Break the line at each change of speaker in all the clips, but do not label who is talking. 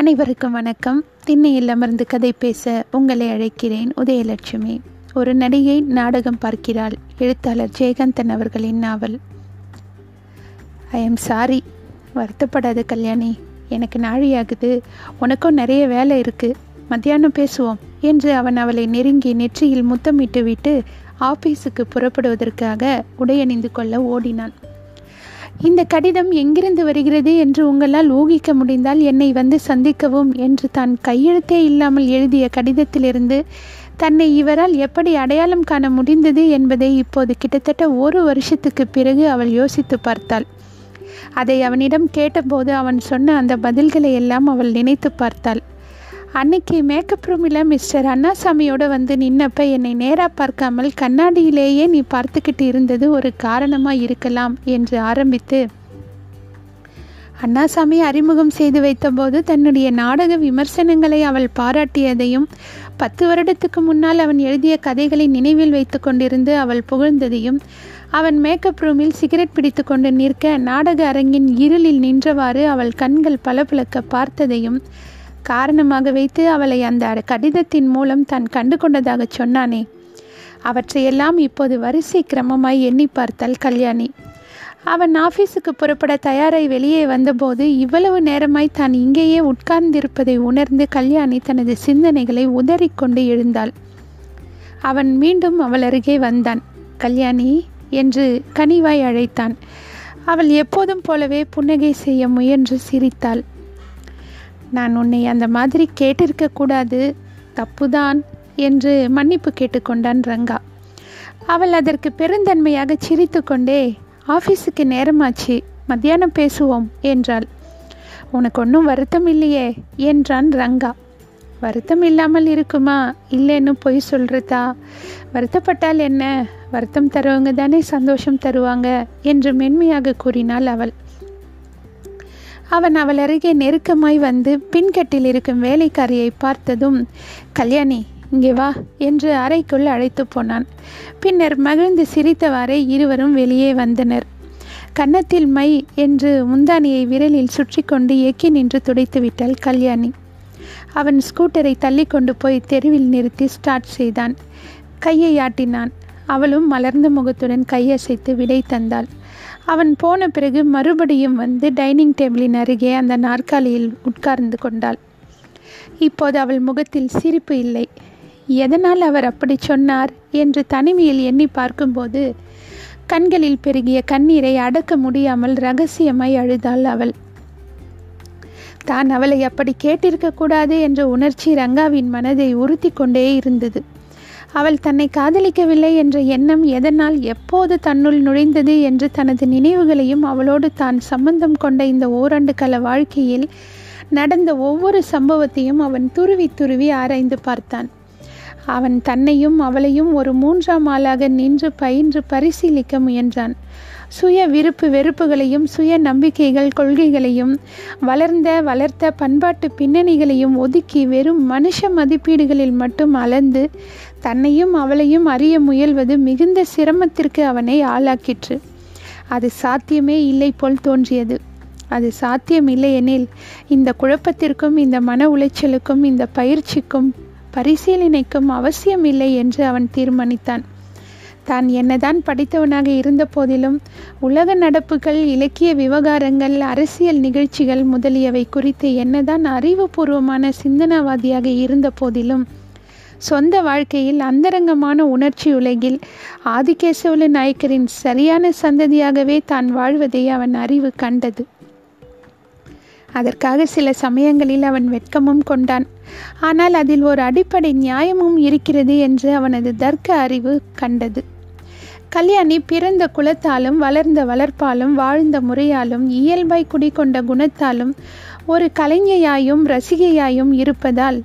அனைவருக்கும் வணக்கம். திண்ணையில் அமர்ந்து கதை பேச உங்களை அழைக்கிறேன் உதயலட்சுமி. ஒரு நடிகை நாடகம் பார்க்கிறாள். எழுத்தாளர் ஜெயகாந்தன் அவர்களின் நாவல். ஐ எம் சாரி வருத்தப்படாத கல்யாணி. எனக்கு நாழியாகுது. உனக்கும் நிறைய வேலை இருக்குது மத்தியானம் பேசுவோம் என்று அவன் அவளை நெருங்கி நெற்றியில் முத்தமிட்டு விட்டு ஆபீஸுக்கு புறப்படுவதற்காக உடையணிந்து கொள்ள ஓடினான். இந்த கடிதம் எங்கிருந்து வருகிறது என்று உங்களால் ஊகிக்க முடிந்தால் என்னை வந்து சந்திக்கவும் என்று தான் கையெழுத்தே இல்லாமல் எழுதிய கடிதத்திலிருந்து தன்னை இவரால் எப்படி அடையாளம் காண முடிந்தது என்பதை இப்போது கிட்டத்தட்ட ஒரு வருஷத்துக்கு பிறகு அவள் யோசித்து பார்த்தாள். அதை அவனிடம் கேட்டபோது அவன் சொன்ன அந்த பதில்களை எல்லாம் அவள் நினைத்து பார்த்தாள். அன்னைக்கு மேக்கப் ரூமில் மிஸ்டர் அண்ணாசாமியோட வந்து நின்னப்ப என்னை நேராக பார்க்காமல் கண்ணாடியிலேயே நீ பார்த்துக்கிட்டு இருந்தது ஒரு காரணமாக இருக்கலாம் என்று ஆரம்பித்து அண்ணாசாமி அறிமுகம் செய்து வைத்தபோது தன்னுடைய நாடக விமர்சனங்களை அவள் பாராட்டியதையும் பத்து வருடத்துக்கு முன்னால் அவன் எழுதிய கதைகளை நினைவில் வைத்து கொண்டிருந்து அவள் புகழ்ந்ததையும் அவன் மேக்கப் ரூமில் சிகரெட் பிடித்து கொண்டு நிற்க நாடக அரங்கின் இருளில் நின்றவாறு அவள் கண்கள் பளபளக்க பார்த்ததையும் காரணமாக வைத்து அவளை அந்த கடிதத்தின் மூலம் தான் கண்டு கொண்டதாக சொன்னானே. அவற்றையெல்லாம் இப்போது வரிசை கிரமமாய் எண்ணி பார்த்தாள் கல்யாணி. அவன் ஆஃபீஸுக்கு புறப்பட தயாராய் வெளியே வந்தபோது இவ்வளவு நேரமாய் தான் இங்கேயே உட்கார்ந்திருப்பதை உணர்ந்து கல்யாணி தனது சிந்தனைகளை உதறிக்கொண்டு எழுந்தாள். அவன் மீண்டும் அவள் அருகே வந்தான். கல்யாணி என்று கனிவாய் அழைத்தான். அவள் எப்போதும் போலவே புன்னகை செய்ய முயன்று சிரித்தாள். நான் உன்னை அந்த மாதிரி கேட்டிருக்கக்கூடாது தப்புதான் என்று மன்னிப்பு கேட்டுக்கொண்டான் ரங்கா. அவள் அதற்கு பெருந்தன்மையாக சிரித்து கொண்டே ஆஃபீஸுக்கு நேரமாச்சு மத்தியானம் பேசுவோம் என்றாள். உனக்கு ஒன்றும் வருத்தம் இல்லையே என்றான் ரங்கா. வருத்தம் இல்லாமல் இருக்குமா? இல்லைன்னு பொய் சொல்கிறதா வருத்தப்பட்டால் என்ன? வருத்தம் தருவங்க தானே சந்தோஷம் தருவாங்க என்று மென்மையாக கூறினாள் அவள். அவன் அவள் அருகே நெருக்கமாய் வந்து பின்கட்டில் இருக்கும் வேலைக்காரியை பார்த்ததும் கல்யாணி இங்கே வா என்று அறைக்குள் அழைத்து போனான். பின்னர் மகிழ்ந்து சிரித்தவாறே இருவரும் வெளியே வந்தனர். கன்னத்தில் மை என்று முந்தானியை விரலில் சுற்றி கொண்டு எக்கி நின்று துடைத்து விட்டாள் கல்யாணி. அவன் ஸ்கூட்டரை தள்ளி கொண்டு போய் தெருவில் நிறுத்தி ஸ்டார்ட் செய்தான். கையை ஆட்டினான். அவளும் மலர்ந்த முகத்துடன் கையசைத்து விடை தந்தாள். அவன் போன பிறகு மறுபடியும் வந்து டைனிங் டேபிளின் அருகே அந்த நாற்காலியில் உட்கார்ந்து கொண்டாள். இப்போது அவள் முகத்தில் சிரிப்பு இல்லை. எதனால் அவர் அப்படி சொன்னார்? என்று தனிமையில் எண்ணி பார்க்கும்போது கண்களில் பெருகிய கண்ணீரை அடக்க முடியாமல் ரகசியமாய் அழுதாள் அவள். தான் அவளை அப்படி கேட்டிருக்கக்கூடாது என்ற உணர்ச்சி ரங்காவின் மனதை உறுத்தி கொண்டே இருந்தது. அவள் தன்னை காதலிக்கவில்லை என்ற எண்ணம் எதனால் எப்போது தன்னுள் நுழைந்தது என்று தனது நினைவுகளையும் அவளோடு தான் சம்பந்தம் கொண்ட இந்த ஓராண்டு கால வாழ்க்கையில் நடந்த ஒவ்வொரு சம்பவத்தையும் அவன் துருவி துருவி ஆராய்ந்து பார்த்தான். அவன் தன்னையும் அவளையும் ஒரு மூன்றாம் ஆளாக நின்று பயின்று பரிசீலிக்க முயன்றான். சுய விருப்பு வெறுப்புகளையும் சுய நம்பிக்கைகள் கொள்கைகளையும் வளர்ந்த வளர்த்த பண்பாட்டு பின்னணிகளையும் ஒதுக்கி வெறும் மனுஷ மதிப்பீடுகளில் மட்டும் அளந்து தன்னையும் அவளையும் அறிய முயல்வது மிகுந்த சிரமத்திற்கு அவனை ஆளாக்கிற்று. அது சாத்தியமே இல்லை போல் தோன்றியது. அது சாத்தியம் இல்லையெனில் இந்த குழப்பத்திற்கும் இந்த மன உளைச்சலுக்கும் இந்த பயிற்சிக்கும் பரிசீலனைக்கும் அவசியம் இல்லை என்று அவன் தீர்மானித்தான். தான் என்னதான் படித்தவனாக இருந்த போதிலும் உலக நடப்புகள் இலக்கிய விவகாரங்கள் அரசியல் நிகழ்ச்சிகள் முதலியவை குறித்து என்னதான் அறிவுபூர்வமான சிந்தனாவாதியாக இருந்த போதிலும் சொந்த வாழ்க்கையில் அந்தரங்கமான உணர்ச்சி உலகில் ஆதிகேசவலு நாயக்கரின் சரியான சந்ததியாகவே தான் வாழ்வதை அவன் அறிவு கண்டது. அதற்காக சில சமயங்களில் அவன் வெட்கமும் கொண்டான். ஆனால் அதில் ஒரு அடிப்படை நியாயமும் இருக்கிறது என்று அவனது தர்க்க அறிவு கண்டது. கல்யாணி பிறந்த குலத்தாலும் வளர்ந்த வளர்ப்பாலும் வாழ்ந்த முறையாலும் இயல்பை குடிக்கொண்ட குணத்தாலும் ஒரு கலைஞையாயும் ரசிகையாயும் இருப்பதால்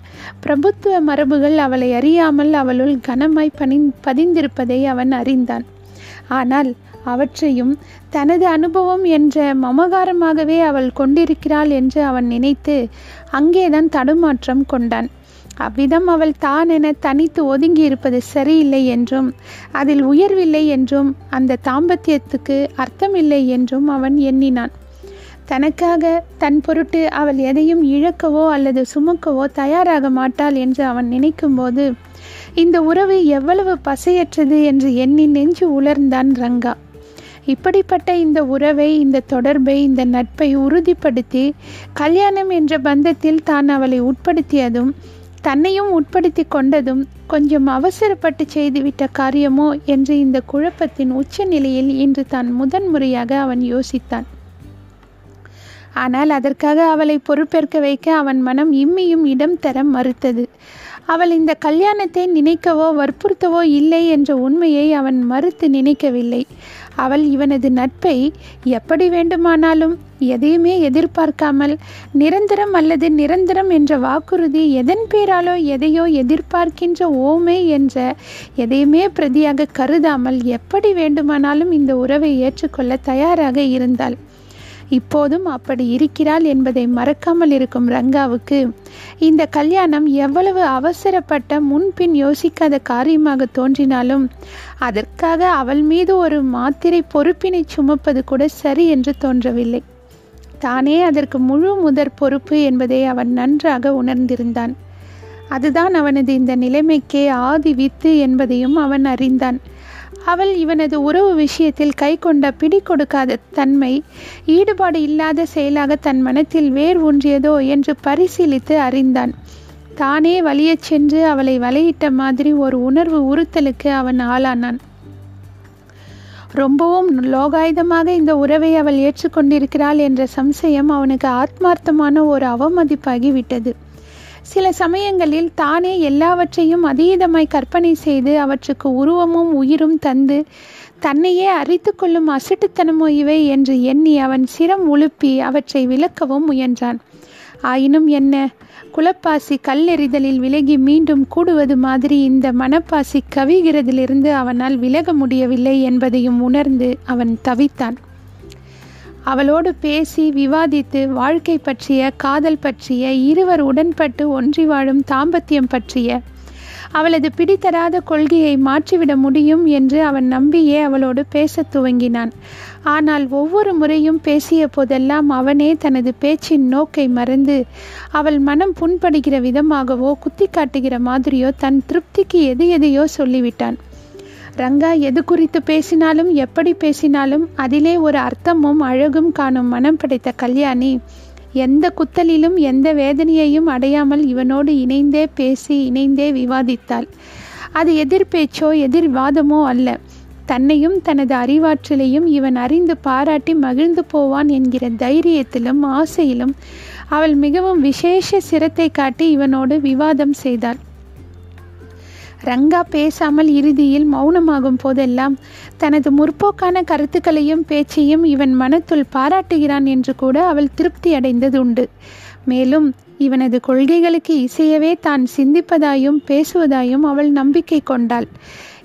பிரபுத்துவ மரபுகள் அவளை அறியாமல் அவளுள் கனமாய் பணி பதிந்திருப்பதை அவன் அறிந்தான். ஆனால் அவற்றையும் தனது அனுபவம் என்ற மமகாரமாகவே அவள் கொண்டிருக்கிறாள் என்று அவன் நினைத்து அங்கேதான் தடுமாற்றம் கொண்டான். அவ்விதம் அவள் தான் என தனித்து ஒதுங்கி இருப்பது சரியில்லை என்றும் அதில் உயர்வில்லை என்றும் அந்த தாம்பத்தியத்துக்கு அர்த்தமில்லை என்றும் அவன் எண்ணினான். தனக்காக தன் பொருட்டு அவள் எதையும் இழக்கவோ அல்லது சுமக்கவோ தயாராக மாட்டாள் என்று அவன் நினைக்கும்போது இந்த உறவு எவ்வளவு பசையற்றது என்று எண்ணி நெஞ்சு உலர்ந்தான் ரங்கா. இப்படிப்பட்ட இந்த உறவை இந்த தொடர்பை இந்த நட்பை உறுதிப்படுத்தி கல்யாணம் என்ற பந்தத்தில் தான் அவளை உட்படுத்தியதும் தன்னையும் உட்படுத்தி கொண்டதும் கொஞ்சம் அவசரப்பட்டு செய்துவிட்ட காரியமோ என்று இந்த குழப்பத்தின் உச்ச நிலையில் இன்று தான் முதன்முறையாக அவன் யோசித்தான். ஆனால் அதற்காக அவளை பொறுப்பேற்க வைக்க அவன் மனம் இம்மியும் இடம் தர மறுத்தது. அவள் இந்த கல்யாணத்தை நினைக்கவோ வற்புறுத்தவோ இல்லை என்ற உண்மையை அவன் மறுத்து நினைக்கவில்லை. அவள் இவனது நட்பை எப்படி வேண்டுமானாலும் எதையுமே எதிர்பார்க்காமல் நிரந்தரம் அல்லது நிரந்தரம் என்ற வாக்குறுதி எதன் பேராலோ எதையோ எதிர்பார்க்கின்ற ஓமை என்ற எதையுமே பிரதியாக கருதாமல் எப்படி வேண்டுமானாலும் இந்த உறவை ஏற்றுக்கொள்ள தயாராக இருந்தாள். இப்போதும் அப்படி இருக்கிறாள் என்பதை மறக்காமல் இருக்கும் ரங்காவுக்கு. இந்த கல்யாணம் எவ்வளவு அவசரப்பட்ட முன்பின் யோசிக்காத காரியமாக தோன்றினாலும் அதற்காக அவள் மீது ஒரு மாத்திரை பொறுப்பினை சுமப்பது கூட சரி என்று தோன்றவில்லை. தானே அதற்கு முழு முதற் பொறுப்பு என்பதை அவன் நன்றாக உணர்ந்திருந்தான். அதுதான் அவனது இந்த நிலைமைக்கே ஆதி வித்து என்பதையும் அவன் அறிந்தான். அவள் இவனது உறவு விஷயத்தில் கை கொண்ட பிடி கொடுக்காத தன்மை ஈடுபாடு இல்லாத செயலாக தன் மனத்தில் வேர் ஊன்றியதோ என்று பரிசீலித்து அறிந்தான். தானே வலியச் சென்று அவளை வலையிட்ட மாதிரி ஒரு உணர்வு உறுத்தலுக்கு அவன் ஆளானான். ரொம்பவும் லோகாயுதமாக இந்த உறவை அவள் ஏற்றுக்கொண்டிருக்கிறாள் என்ற சம்சயம் அவனுக்கு ஆத்மார்த்தமான ஒரு அவமதிப்பாகிவிட்டது சில சமயங்களில் தானே எல்லாவற்றையும் அதீதமாய் கற்பனை செய்து அவற்றுக்கு உருவமும் உயிரும் தந்து தன்னையே அரித்து கொள்ளும் அசட்டுத்தனமோ இவை என்று எண்ணி அவன் சிரம் உழுப்பி அவற்றை விளக்கவும் முயன்றான். ஆயினும் என்ன? குலப்பாசி கல்லெறிதலில் விலகி மீண்டும் கூடுவது மாதிரி இந்த மனப்பாசி கவிகிறதிலிருந்து அவனால் விலக முடியவில்லை என்பதையும் உணர்ந்து அவன் தவித்தான். அவளோடு பேசி விவாதித்து வாழ்க்கை பற்றிய காதல் பற்றிய இருவர் உடன்பட்டு ஒன்றி வாழும் தாம்பத்தியம் பற்றிய அவளது பிடித்தராத கொள்கையை மாற்றிவிட முடியும் என்று அவன் நம்பியே அவளோடு பேசத் துவங்கினான். ஆனால் ஒவ்வொரு முறையும் பேசிய போதெல்லாம் அவனே தனது பேச்சின் நோக்கை மறந்து அவள் மனம் புண்படுகிற விதமாகவோ குத்தி காட்டுகிற மாதிரியோ தன் திருப்திக்கு எது எதையோ சொல்லிவிட்டான். ரங்கா எது குறித்து பேசினாலும் எப்படி பேசினாலும் அதிலே ஒரு அர்த்தமும் அழகும் காணும் மனம் படைத்த கல்யாணி. எந்த குத்தலிலும் எந்த வேதனையையும் அடையாமல் இவனோடு இணைந்தே பேசி இணைந்தே விவாதித்தாள். அது எதிர்பேச்சோ எதிர்வாதமோ அல்ல. தன்னையும் தனது அறிவாற்றலையும் இவன் அறிந்து பாராட்டி மகிழ்ந்து போவான் என்கிற தைரியத்திலும் ஆசையிலும் அவள் மிகவும் விசேஷ சிரத்தை காட்டி இவனோடு விவாதம் செய்தாள். ரங்கா பேசாமல் இறுதியில் மௌனமாகும் போதெல்லாம் தனது முற்போக்கான கருத்துக்களையும் பேச்சையும் இவன் மனத்துள் பாராட்டுகிறான் என்று கூட அவள் திருப்தி அடைந்தது உண்டு. மேலும் இவனது கொள்கைகளுக்கு இசையவே தான் சிந்திப்பதாயும் பேசுவதாயும் அவள் நம்பிக்கை கொண்டாள்.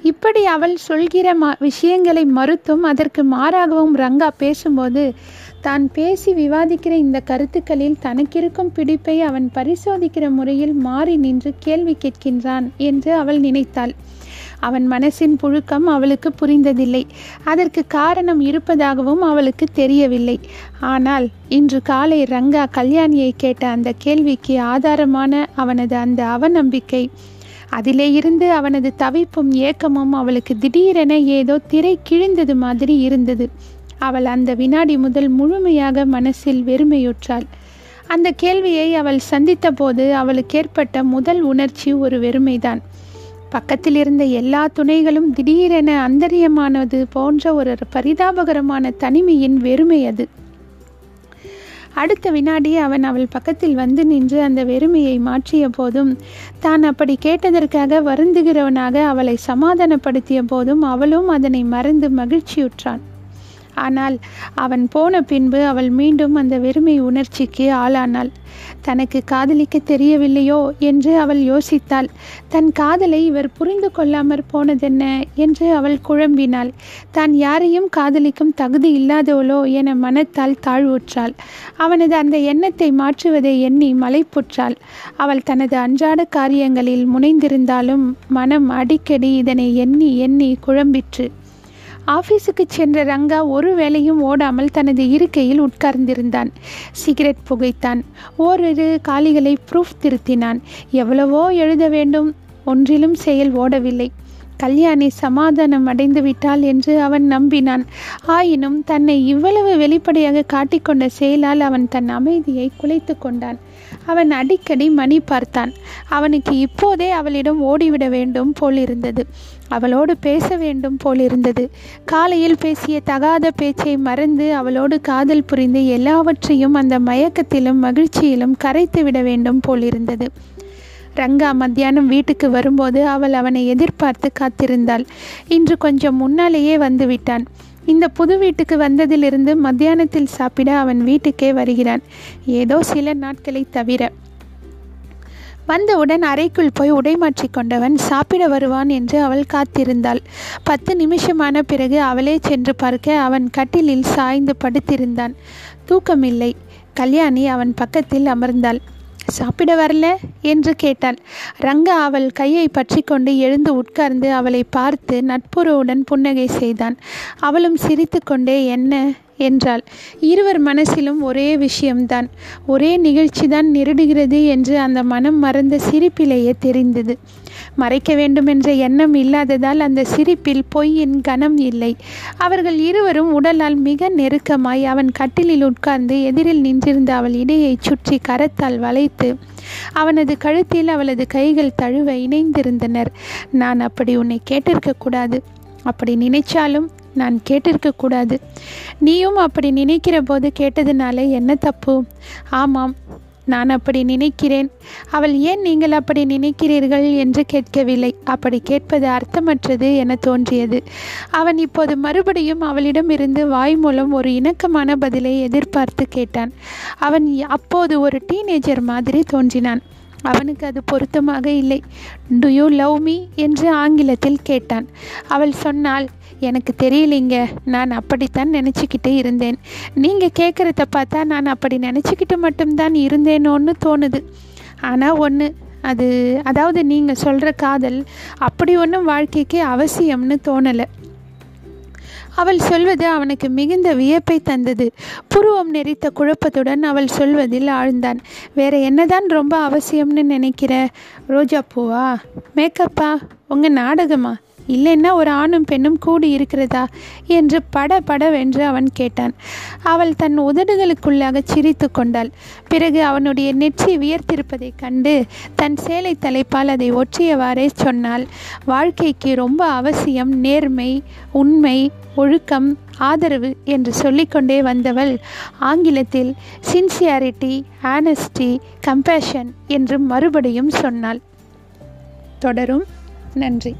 இப்படி அவள் சொல்கிற மா விஷயங்களை மறுத்தும் அதற்கு மாறாகவும் ரங்கா பேசும்போது தான் பேசி விவாதிக்கிற இந்த கருத்துக்களில் தனக்கிருக்கும் பிடிப்பை அவன் பரிசோதிக்கிற முறையில் மாறி நின்று கேள்வி கேட்கின்றான் என்று அவள் நினைத்தாள். அவன் மனசின் புழுக்கம் அவளுக்கு புரிந்ததில்லை. அதற்கு காரணம் இருப்பதாகவும் அவளுக்கு தெரியவில்லை. ஆனால் இன்று காலை ரங்கா கல்யாணியை கேட்ட அந்த கேள்விக்கு ஆதாரமான அவனது அந்த அவநம்பிக்கை. அதிலே இருந்து அவனது தவிப்பும் ஏக்கமும் அவளுக்கு திடீரென ஏதோ திரை கிழிந்தது மாதிரி இருந்தது. அவள் அந்த வினாடி முதல் முழுமையாக மனசில் வெறுமையுற்றாள். அந்த கேள்வியை அவள் சந்தித்த போது அவளுக்கு ஏற்பட்ட முதல் உணர்ச்சி ஒரு வெறுமைதான். பக்கத்தில் இருந்த எல்லா துணைகளும் திடீரென அந்தரியமானது போன்ற ஒரு பரிதாபகரமான தனிமையின் வெறுமை அது. அடுத்த வினாடி அவன் அவள் பக்கத்தில் வந்து நின்று அந்த வெறுமையை மாற்றிய போதும் தான் அப்படி கேட்டதற்காக வருந்துகிறவனாக அவளை சமாதானப்படுத்திய போதும் அவளும் அதனை மறந்து மகிழ்ச்சியுற்றான். ஆனால் அவன் போன பின்பு அவள் மீண்டும் அந்த வெறுமை உணர்ச்சிக்கு ஆளானாள். தனக்கு காதலிக்க தெரியவில்லையோ என்று அவள் யோசித்தாள். தன் காதலை இவர் புரிந்து கொள்ளாமற் போனதென்ன என்று அவள் குழம்பினாள். தான் யாரையும் காதலிக்கும் தகுதி இல்லாதவளோ என மனத்தால் தாழ்வுற்றாள். அவனது அந்த எண்ணத்தை மாற்றுவதை எண்ணி மலைப்புற்றாள். அவள் தனது அன்றாட காரியங்களில் முனைந்திருந்தாலும் மனம் அடிக்கடி இதனை எண்ணி எண்ணி குழம்பிற்று. ஆஃபீஸுக்கு சென்ற ரங்கா ஒரு வேளையும் ஓடாமல் தனது இருக்கையில் உட்கார்ந்திருந்தான். சிகரெட் புகைத்தான். ஓரிரு காலிகளை ப்ரூஃப் திருத்தினான். எவ்வளவோ எழுத வேண்டும். ஒன்றிலும் செயல் ஓடவில்லை. கல்யாணி சமாதானம் அடைந்து விட்டாள் என்று அவன் நம்பினான். ஆயினும் தன்னை இவ்வளவு வெளிப்படையாக காட்டிக்கொண்ட செயலால் அவன் தன் அமைதியை குலைத்து கொண்டான். அவன் அடிக்கடி மணி பார்த்தான். அவனுக்கு இப்போதே அவளிடம் ஓடிவிட வேண்டும் போலிருந்தது. அவளோடு பேச வேண்டும் போலிருந்தது. காலையில் பேசிய தகாத பேச்சை மறந்து அவளோடு காதல் புரிந்து எல்லாவற்றையும் அந்த மயக்கத்திலும் மகிழ்ச்சியிலும் கரைத்து விட வேண்டும் போலிருந்தது. ரங்கா மத்தியானம் வீட்டுக்கு வரும்போது அவள் அவனை எதிர்பார்த்து காத்திருந்தாள். இன்று கொஞ்சம் முன்னாலேயே வந்து விட்டான். இந்த புது வீட்டுக்கு வந்ததிலிருந்து மத்தியானத்தில் சாப்பிட அவன் வீட்டுக்கே வருகிறான். ஏதோ சில நாட்களை தவிர. வந்தவுடன் அறைக்குள் போய் உடை மாற்றி கொண்டவன் சாப்பிட வருவான் என்று அவள் காத்திருந்தாள். பத்து நிமிஷமான பிறகு அவளே சென்று பார்க்க அவன் கட்டிலில் சாய்ந்து படுத்திருந்தான். தூக்கமில்லை. கல்யாணி அவன் பக்கத்தில் அமர்ந்தாள். சாப்பிட வரல என்று கேட்டாள். ரங்கா அவள் கையை பற்றி கொண்டு எழுந்து உட்கார்ந்து அவளை பார்த்து நட்புறவுடன் புன்னகை செய்தான். அவளும் சிரித்து கொண்டே என்ன? என்றாள். இருவர் மனசிலும் ஒரே விஷயம்தான். ஒரே நிகழ்ச்சிதான் நெருடுகிறது என்று அந்த மனம் மறந்த சிரிப்பிலேயே தெரிந்தது. மறைக்க வேண்டுமென்ற எண்ணம் இல்லாததால் அந்த சிரிப்பில் பொய்யின் கனம் இல்லை. அவர்கள் இருவரும் உடலால் மிக நெருக்கமாய் அவன் கட்டிலில் உட்கார்ந்து எதிரில் நின்றிருந்த அவள் இடையை சுற்றி கரத்தால் வளைத்து அவனது கழுத்தில் அவளது கைகள் தழுவ இணைந்திருந்தனர். நான் அப்படி உன்னை கேட்டிருக்க கூடாது. அப்படி நினைச்சாலும் நான் கேட்டிருக்க கூடாது. நீயும் அப்படி நினைக்கிற போது கேட்டதுனால என்ன தப்பு? ஆமாம். நான் அப்படி நினைக்கிறேன். அவள் ஏன் நீங்கள் அப்படி நினைக்கிறீர்கள் என்று கேட்கவில்லை. அப்படி கேட்பது அர்த்தமற்றது என தோன்றியது. அவன் இப்போது மறுபடியும் அவளிடம் இருந்து வாய் மூலம் ஒரு இணக்கமான பதிலை எதிர்பார்த்து கேட்டான். அவன் அப்போது ஒரு டீனேஜர் மாதிரி தோன்றினான். அவனுக்கு அது பொருத்தமாக இல்லை. டு யூ லவ் மீ என்று ஆங்கிலத்தில் கேட்டான். அவள் சொன்னால் எனக்கு தெரியலைங்க நான் அப்படித்தான் நினச்சிக்கிட்டு இருந்தேன். நீங்கள் கேட்குறத பார்த்தா நான் அப்படி நினச்சிக்கிட்டு மட்டும்தான் இருந்தேனோன்னு தோணுது. ஆனால் ஒன்று அது அதாவது நீங்கள் சொல்கிற காதல் அப்படி ஒன்றும் வாழ்க்கைக்கு அவசியம்னு தோணலை. அவள் சொல்வது அவனுக்கு மிகுந்த வியப்பை தந்தது. புருவம் நெறித்த குழப்பத்துடன் அவள் சொல்வதில் ஆழ்ந்தான். வேற என்னதான் ரொம்ப அவசியம்னு நினைக்கிற? ரோஜா பூவா மேக்கப்பா? உங்கள் நாடகமா? இல்லைன்னா ஒரு ஆணும் பெண்ணும் கூடி இருக்கிறதா என்று பட படவென்று அவன் கேட்டான். அவள் தன் உதடுகளுக்குள்ளாக சிரித்து கொண்டாள். பிறகு அவனுடைய நெற்றி வியர்த்திருப்பதைக் கண்டு தன் சேலை தலைப்பால் அதை ஒற்றியவாறே சொன்னாள். வாழ்க்கைக்கு ரொம்ப அவசியம் நேர்மை உண்மை ஒழுக்கம் ஆதரவு என்று சொல்லிக்கொண்டே வந்தவள் ஆங்கிலத்தில் சின்சியாரிட்டி ஆனஸ்டி கம்பேஷன் என்று மறுபடியும் சொன்னாள். தொடரும். நன்றி.